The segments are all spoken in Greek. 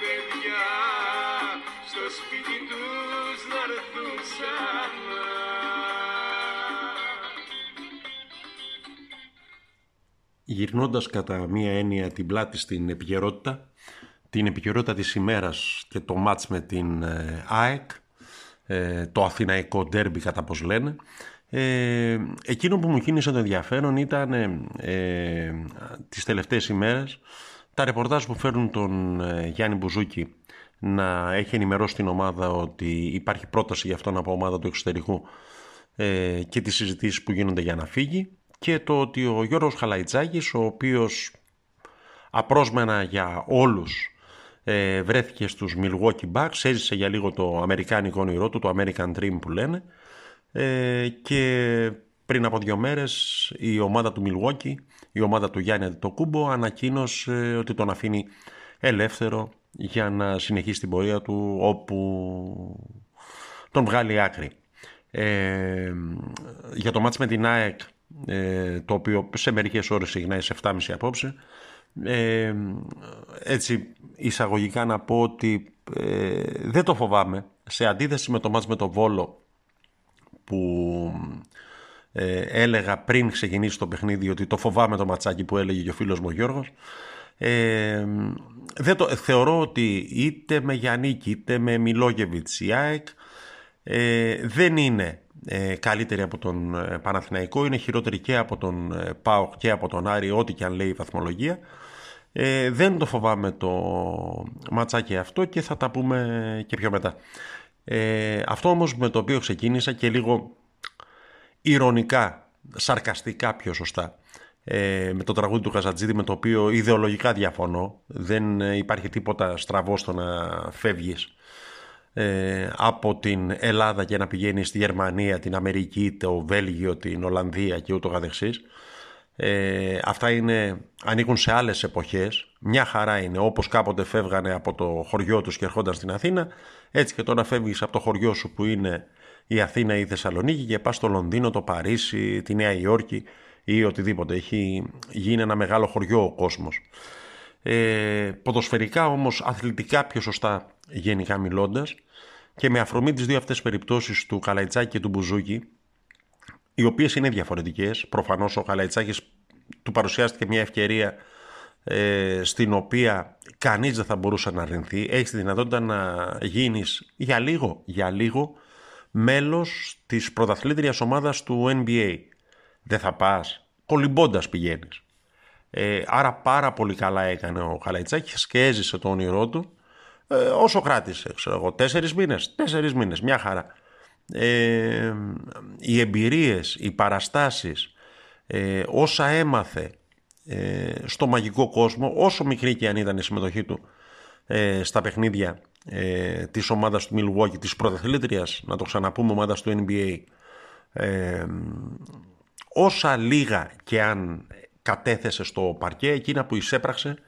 παιδιά στο σπίτι τους να έρθουν ξανά. γυρνώντας κατά μία έννοια την πλάτη στην επικαιρότητα, την επικαιρότητα της ημέρας και το μάτς με την ε, ΑΕΚ, ε, το αθηναϊκό ντέρμπι κατά πως λένε, ε, εκείνο που μου κίνησε το ενδιαφέρον ήταν ε, ε, τις τελευταίες ημέρες τα ρεπορτάζ που φέρνουν τον ε, Γιάννη Μπουζούκη να έχει ενημερώσει την ομάδα ότι υπάρχει πρόταση για αυτόν από ομάδα του εξωτερικού ε, και τις συζητήσεις που γίνονται για να φύγει και το ότι ο Γιώργος Χαλαϊτζάκης, ο οποίος απρόσμενα για όλους ε, βρέθηκε στους Milwaukee Bucks, έζησε για λίγο το αμερικάνικο όνειρό του, το American Dream που λένε ε, και πριν από δύο μέρες η ομάδα του Milwaukee, η ομάδα του Γιάννη Αντιτοκούμπο ανακοίνωσε ότι τον αφήνει ελεύθερο για να συνεχίσει την πορεία του όπου τον βγάλει άκρη. Ε, για το μάτς με την ΑΕΚ ε, το οποίο σε μερικές ώρες συγνάει σε 7.30 απόψε ε, έτσι εισαγωγικά να πω ότι ε, δεν το φοβάμαι σε αντίθεση με το μάτς με το Βόλο που ε, έλεγα πριν ξεκινήσει το παιχνίδι ότι το φοβάμαι το ματσάκι που έλεγε και ο φίλος μου ο Γιώργος ε, δεν το, θεωρώ ότι είτε με Γιάννικη είτε με Μιλόγεβιτς η ΑΕΚ ε, δεν είναι ε, καλύτερη από τον ε, Παναθηναϊκό, είναι χειρότερη και από τον ε, ΠΑΟΚ και από τον Άρη, ό,τι και αν λέει η βαθμολογία. Ε, δεν το φοβάμαι το ματσάκι αυτό και θα τα πούμε και πιο μετά. Ε, αυτό όμως με το οποίο ξεκίνησα και λίγο ηρωνικά, σαρκαστικά πιο σωστά, ε, με το τραγούδι του Καζατζίδη με το οποίο ιδεολογικά διαφωνώ. Δεν υπάρχει τίποτα στραβό στο να φεύγεις ε, από την Ελλάδα και να πηγαίνεις στη Γερμανία, την Αμερική, το Βέλγιο, την Ολλανδία και ούτω καθεξής. Ε, αυτά είναι, ανήκουν σε άλλες εποχές. Μια χαρά είναι όπως κάποτε φεύγανε από το χωριό τους και ερχόνταν στην Αθήνα. Έτσι και τώρα φεύγεις από το χωριό σου που είναι η Αθήνα ή η Θεσσαλονίκη και πας στο Λονδίνο, το Παρίσι, τη Νέα Υόρκη ή οτιδήποτε. Έχει γίνει ένα μεγάλο χωριό ο κόσμος. Ε, ποδοσφαιρικά όμως, αθλητικά πιο σωστά γενικά μιλώντας, και με αφορμή τις δύο αυτές περιπτώσεις του Καλαϊτσάκη και του Μπουζούκη, οι οποίες είναι διαφορετικές, προφανώς ο Καλαϊτσάκης του παρουσιάστηκε μια ευκαιρία ε, στην οποία κανείς δεν θα μπορούσε να αρνηθεί. Έχεις τη δυνατότητα να γίνεις για λίγο, για λίγο μέλος της πρωταθλήτριας ομάδας του NBA. Δεν θα πας, κολυμπώντας πηγαίνεις. Ε, άρα πάρα πολύ καλά έκανε ο Καλαϊτσάκης και έζησε το όνειρό του ε, όσο κράτησε, ξέρω εγώ, τέσσερις μήνες, τέσσερις μήνες, μια χαρά. Ε, οι εμπειρίες, οι παραστάσεις, ε, όσα έμαθε ε, στο μαγικό κόσμο, όσο μικρή και αν ήταν η συμμετοχή του ε, στα παιχνίδια ε, της ομάδας του Milwaukee, της πρωταθλήτριας, να το ξαναπούμε, ομάδας του NBA, ε, όσα λίγα και αν κατέθεσε στο παρκέ, εκείνα που εισέπραξε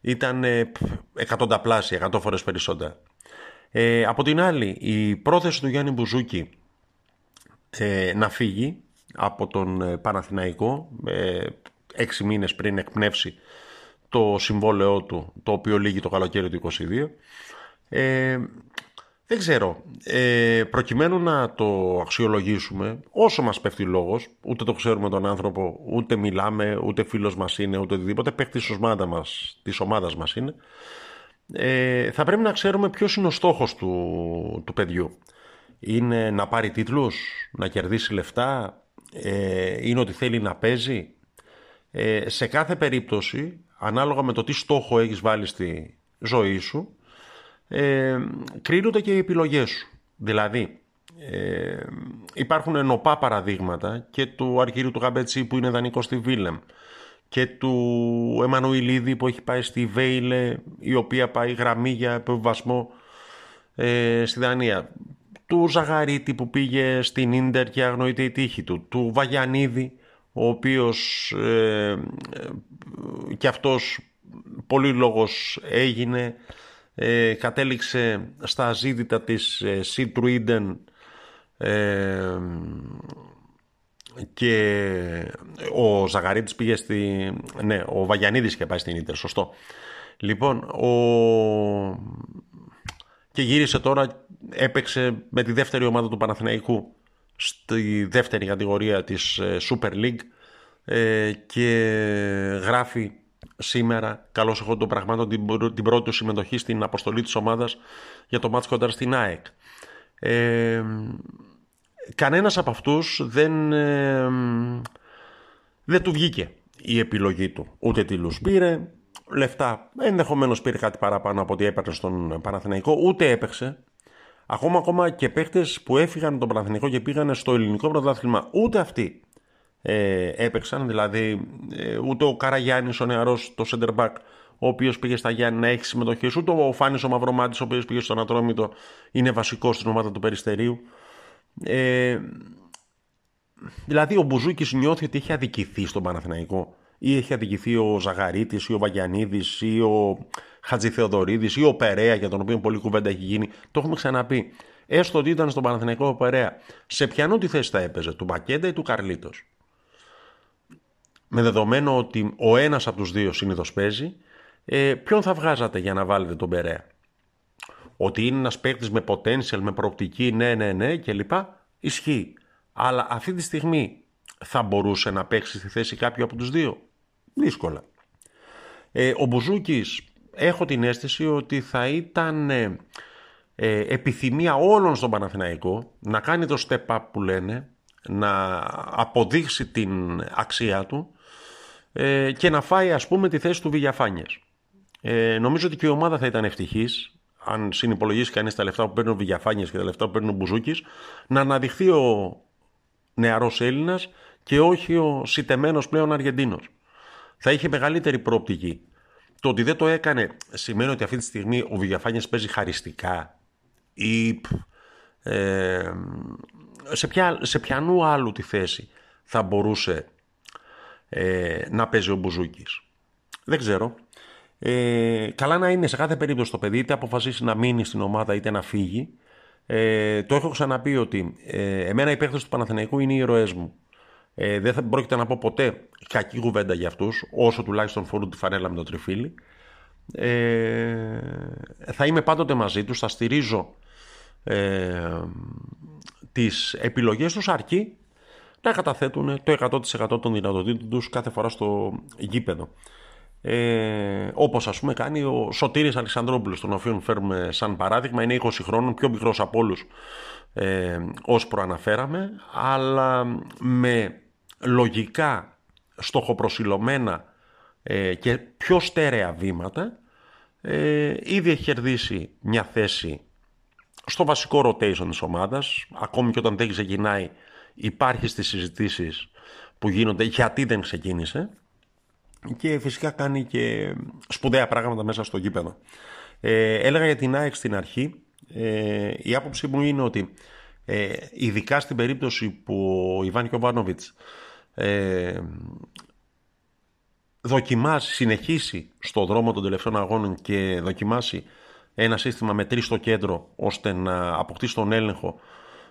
ήταν ε, εκατονταπλάσια, εκατό φορές περισσότερα. Ε, από την άλλη, η πρόθεση του Γιάννη Μπουζούκη ε, να φύγει από τον ε, Παναθηναϊκό ε, έξι μήνες πριν εκπνεύσει το συμβόλαιό του, το οποίο λύγει το καλοκαίρι του 22, ε, δεν ξέρω. Ε, προκειμένου να το αξιολογήσουμε, όσο μας πέφτει λόγος, ούτε το ξέρουμε τον άνθρωπο, ούτε μιλάμε, ούτε φίλος μας είναι, ούτε οτιδήποτε, παίχτης της ομάδας μας, της ομάδας μας είναι, ε, θα πρέπει να ξέρουμε ποιος είναι ο στόχος του, του παιδιού. Είναι να πάρει τίτλους, να κερδίσει λεφτά, ε, είναι ότι θέλει να παίζει. Ε, σε κάθε περίπτωση, ανάλογα με το τι στόχο έχεις βάλει στη ζωή σου, ε, κρίνονται και οι επιλογές σου. Δηλαδή, ε, υπάρχουν ενωπά παραδείγματα και του Αρχήριου του Γαμπέτσι που είναι δανεικό στη Βίλεμ και του Εμμανουηλίδη που έχει πάει στη Βέιλε η οποία πάει γραμμή για επιβασμό ε, στη Δανία. Του Ζαγαρίτη που πήγε στην Ίντερ και αγνοείται η τύχη του, του Βαγιανίδη ο οποίος ε, και αυτός πολύ λόγος έγινε ε, κατέληξε στα ζήτητα της ε, Citroën ε, και ο Ζαγαρίτης πήγε στη... Ναι, ο Βαγιανίδης είχε πάει στην Ίντερ, σωστό. Λοιπόν, ο... και γύρισε τώρα, έπαιξε με τη δεύτερη ομάδα του Παναθηναϊκού στη δεύτερη κατηγορία της ε, Super League ε, και γράφει σήμερα, καλώς έχω τον πραγμάτων, την, πρώτη τους συμμετοχή στην αποστολή της ομάδας για το μάτς κοντά στην ΑΕΚ. Ε, κανένας από αυτούς δεν, ε, δεν του βγήκε η επιλογή του. Ούτε τη πήρε, λεφτά ενδεχομένως πήρε κάτι παραπάνω από ό,τι έπαιρνε στον Παναθηναϊκό, ούτε έπαιξε. Ακόμα, ακόμα και παίχτες που έφυγαν τον Παναθηναϊκό και πήγαν στο ελληνικό πρωτάθλημα, ούτε αυτοί ε, έπαιξαν. Δηλαδή, ε, ούτε ο Καραγιάννης ο νεαρός, το center back, ο οποίος πήγε στα Γιάννη να έχει συμμετοχή, ούτε ο Φάνης ο Μαυρομάτης, ο οποίος πήγε στον Ατρόμητο, είναι βασικός στην ομάδα του Περιστερίου. Ε, δηλαδή ο Μπουζούκης νιώθει ότι έχει αδικηθεί στον Παναθηναϊκό ή έχει αδικηθεί ο Ζαγαρίτης ή ο Βαγιανίδης ή ο Χατζηθεοδωρίδης ή ο Περέα για τον οποίο πολλή κουβέντα έχει γίνει. Το έχουμε ξαναπεί. Έστω ότι ήταν στον Παναθηναϊκό ο Περέα. Σε ποιανού τη θέση θα έπαιζε, του Μπακέντα ή του Καρλίτος; Με δεδομένο ότι ο ένας από τους δύο συνήθως παίζει, ε, ποιον θα βγάζατε για να βάλετε τον Περέα ότι είναι ένας παίκτης με potential, με προοπτική, ναι, ναι, ναι κλπ. Ισχύει. Αλλά αυτή τη στιγμή θα μπορούσε να παίξει στη θέση κάποιο από τους δύο; Δύσκολα. Ε, ο Μπουζούκης έχω την αίσθηση ότι θα ήταν ε, ε, επιθυμία όλων στον Παναθηναϊκό να κάνει το step up που λένε, να αποδείξει την αξία του ε, και να φάει ας πούμε τη θέση του Βηγιαφάνιες. Ε, νομίζω ότι και η ομάδα θα ήταν ευτυχής αν συνυπολογίσει κανείς τα λεφτά που παίρνει ο Βηγιαφάνιες και τα λεφτά που παίρνει ο Μπουζούκης, να αναδειχθεί ο νεαρός Έλληνας και όχι ο σιτεμένος πλέον Αργεντίνος. Θα είχε μεγαλύτερη πρόπτικη. Το ότι δεν το έκανε σημαίνει ότι αυτή τη στιγμή ο Βηγιαφάνιες παίζει χαριστικά ή ε, σε, ποια, σε ποιανού άλλου τη θέση θα μπορούσε ε, να παίζει ο Μπουζούκης. Δεν ξέρω. Ε, καλά να είναι σε κάθε περίπτωση το παιδί, είτε αποφασίσει να μείνει στην ομάδα είτε να φύγει. Ε, το έχω ξαναπεί ότι ε, εμένα οι παίχτε του Παναθηναϊκού είναι οι ήρωές μου. Ε, δεν θα πρόκειται να πω ποτέ κακή κουβέντα για αυτούς, όσο τουλάχιστον φορούν τη φανέλα με το τριφύλι. Ε, θα είμαι πάντοτε μαζί τους, θα στηρίζω ε, τις επιλογές τους αρκεί να καταθέτουν το 100% των δυνατοτήτων τους κάθε φορά στο γήπεδο. Ε, όπως ας πούμε κάνει ο Σωτήρης Αλεξανδρόπουλος τον οποίο φέρουμε σαν παράδειγμα. Είναι 20 χρόνων πιο μικρός από όλους ε, ως προαναφέραμε. Αλλά με λογικά στοχοπροσιλωμένα ε, και πιο στέρεα βήματα ε, ήδη έχει κερδίσει μια θέση στο βασικό rotation της ομάδας. Ακόμη και όταν δεν ξεκινάει υπάρχει στις συζητήσεις που γίνονται γιατί δεν ξεκίνησε και φυσικά κάνει και σπουδαία πράγματα μέσα στο γήπεδο. Ε, έλεγα για την ΑΕΚ στην αρχή, ε, η άποψή μου είναι ότι ε, ειδικά στην περίπτωση που ο Ιβάν Κιοβάνοβιτς ε, δοκιμάσει, συνεχίσει στο δρόμο των τελευταίων αγώνων και δοκιμάσει ένα σύστημα με τρεις στο κέντρο ώστε να αποκτήσει τον έλεγχο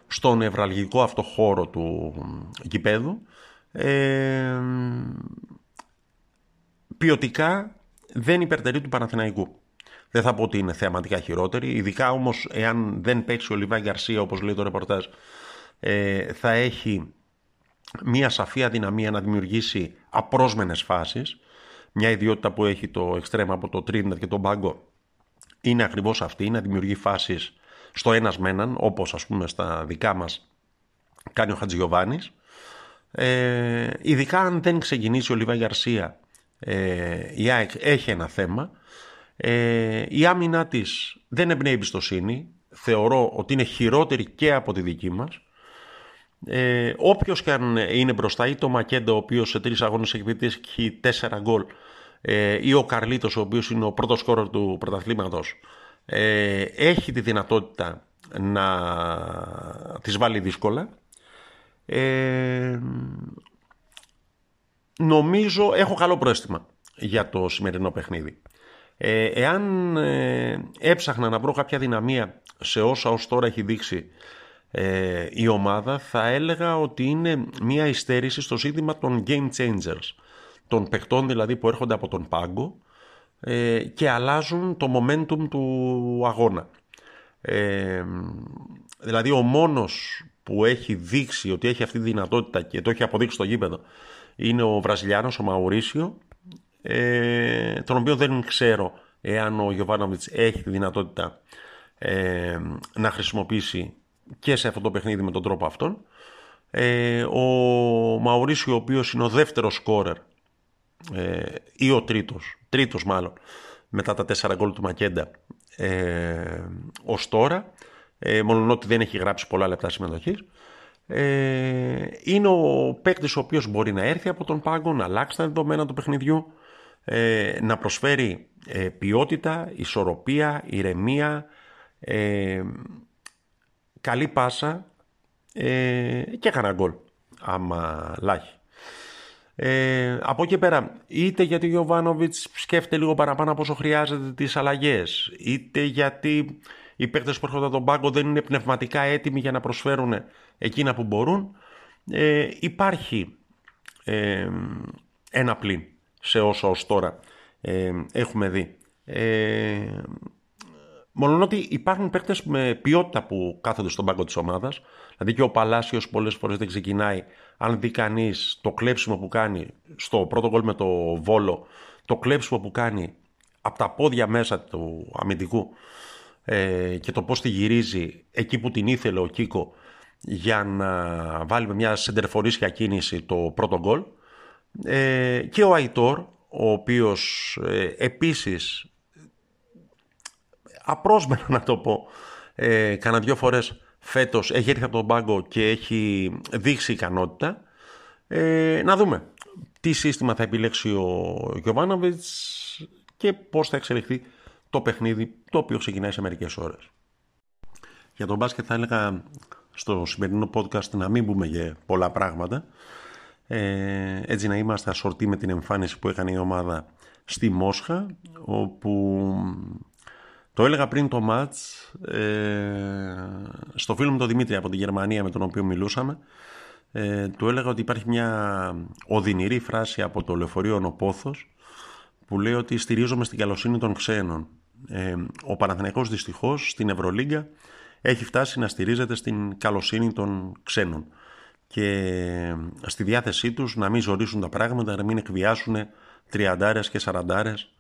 στον νευραλγικό αυτό χώρο του γηπέδου ε, ποιοτικά δεν υπερτερεί του Παναθηναϊκού. Δεν θα πω ότι είναι θεαματικά χειρότερη, ειδικά όμως εάν δεν παίξει ο Λιβάη Γκαρσία, όπως λέει το ρεπορτάζ, ε, θα έχει μία σαφή αδυναμία να δημιουργήσει απρόσμενες φάσεις. Μια ιδιότητα που έχει το εξτρέμα από το Τρίντερ και τον Μπάγκο είναι ακριβώς αυτή, να δημιουργεί φάσεις στο ένας με έναν, όπως ας πούμε στα δικά μας κάνει ο Χατζιωβάνης. Ε, ειδικά αν δεν ξεκινήσει ο Λιβάη Γκαρσία ε, η ΑΕΚ έχει ένα θέμα. Ε, η άμυνά της δεν εμπνέει εμπιστοσύνη. Θεωρώ ότι είναι χειρότερη και από τη δική μας. Ε, όποιος και αν είναι μπροστά, ή το Μακέντα, ο οποίος σε τρεις αγώνες έχει πετύχει τέσσερα γκολ, ε, ή ο Καρλίτος, ο οποίος είναι ο πρώτος σκόρος του πρωταθλήματος, ε, έχει τη δυνατότητα να τις βάλει δύσκολα. Ε, νομίζω έχω καλό πρόστιμα για το σημερινό παιχνίδι. Ε, εάν ε, έψαχνα να βρω κάποια δυναμία σε όσα ως τώρα έχει δείξει ε, η ομάδα θα έλεγα ότι είναι μια υστέρηση στο ζήτημα των game changers των παιχτών δηλαδή που έρχονται από τον πάγκο ε, και αλλάζουν το momentum του αγώνα. Ε, δηλαδή ο μόνος που έχει δείξει ότι έχει αυτή τη δυνατότητα και το έχει αποδείξει στο γήπεδο είναι ο Βραζιλιάνος, ο Μαουρίσιο ε, τον οποίο δεν ξέρω εάν ο Γιωβάνοβιτς έχει τη δυνατότητα ε, να χρησιμοποιήσει και σε αυτό το παιχνίδι με τον τρόπο αυτόν. Ε, ο Μαουρίσιο, ο οποίος είναι ο δεύτερος σκόρερ ε, ή ο τρίτος, τρίτος μάλλον, μετά τα τέσσερα γκολ του Μακέντα. Ε, ως τώρα, ε, μόνο ότι δεν έχει γράψει πολλά λεπτά συμμετοχής, ε, είναι ο παίκτης ο οποίος μπορεί να έρθει από τον πάγκο, να αλλάξει τα δεδομένα του παιχνιδιού, ε, να προσφέρει ε, ποιότητα, ισορροπία, ηρεμία, ε, καλή πάσα ε, και κανένα γκολ, άμα λάχει. Ε, από εκεί πέρα, είτε γιατί ο Γιωβάνοβιτς σκέφτεται λίγο παραπάνω από όσο χρειάζεται τις αλλαγές, είτε γιατί οι παίκτες που έρχονται από τον πάγκο δεν είναι πνευματικά έτοιμοι για να προσφέρουν εκείνα που μπορούν, ε, υπάρχει ε, ένα πλήν σε όσα ως τώρα ε, έχουμε δει. Ε, Μόνο ότι υπάρχουν παίκτες με ποιότητα που κάθονται στον πάγκο της ομάδας. Δηλαδή και ο Παλάσιος πολλές φορές δεν ξεκινάει. Αν δει κανείς το κλέψιμο που κάνει στο πρώτο γκολ με το βόλο, το κλέψιμο που κάνει από τα πόδια μέσα του αμυντικού ε, και το πώς τη γυρίζει εκεί που την ήθελε ο Κίκο για να βάλει με μια σεντερφορίσια κίνηση το πρώτο γκολ ε, και ο Αϊτόρ ο οποίος ε, επίσης απρόσμενα να το πω, ε, κάνα δυο φορές φέτος έχει έρθει από τον πάγκο και έχει δείξει ικανότητα. Ε, να δούμε τι σύστημα θα επιλέξει ο Γιωβάνοβιτς και πώς θα εξελιχθεί το παιχνίδι το οποίο ξεκινάει σε μερικές ώρες. Για τον μπάσκετ θα έλεγα στο σημερινό podcast να μην μπούμε για πολλά πράγματα. Ε, έτσι να είμαστε ασορτοί με την εμφάνιση που έκανε η ομάδα στη Μόσχα όπου το έλεγα πριν το μάτς ε, στο φίλο μου τον Δημήτρη από τη Γερμανία με τον οποίο μιλούσαμε ε, του έλεγα ότι υπάρχει μια οδυνηρή φράση από το λεωφορείο Νοπόθος που λέει ότι στηρίζομαι στην καλοσύνη των ξένων. Ε, ο Παναθηναϊκός δυστυχώς στην Ευρωλίγκα έχει φτάσει να στηρίζεται στην καλοσύνη των ξένων και στη διάθεσή τους να μην ζωρίσουν τα πράγματα, να μην εκβιάσουν τριαντάρες και σαραντάρες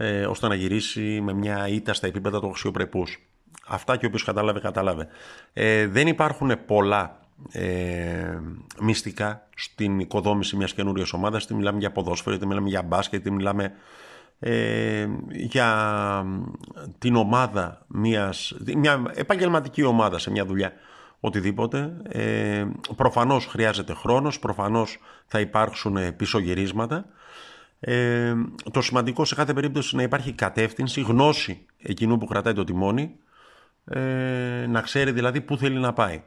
ε, ώστε να γυρίσει με μια ήττα στα επίπεδα του αξιοπρεπούς. Αυτά και όποιος κατάλαβε, κατάλαβε. Ε, δεν υπάρχουν πολλά ε, μυστικά στην οικοδόμηση μιας καινούριας ομάδας. Είτε μιλάμε για ποδόσφαιρο, είτε μιλάμε για μπάσκετ, είτε μιλάμε ε, για την ομάδα μιας, μια επαγγελματική ομάδα σε μια δουλειά οτιδήποτε. Ε, προφανώς χρειάζεται χρόνος, προφανώς θα υπάρξουν πίσω γυρίσματα ε, το σημαντικό σε κάθε περίπτωση να υπάρχει κατεύθυνση, γνώση εκείνου που κρατάει το τιμόνι, ε, να ξέρει δηλαδή πού θέλει να πάει.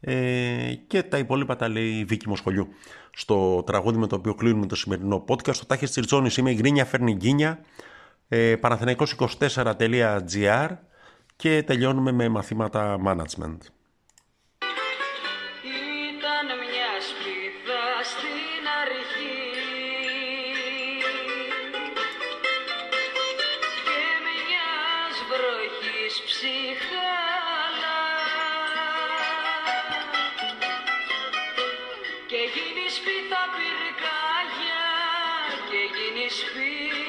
Ε, και τα υπόλοιπα τα λέει η Βίκη Μοσχολιού στο τραγούδι με το οποίο κλείνουμε το σημερινό podcast. Το Τάχης Τσιρτσόνης είμαι η Γκρίνια Φέρνη Γκίνια, ε, 24gr και τελειώνουμε με μαθήματα management. Σπίθα πυρκάγια και γίνεις σπίτι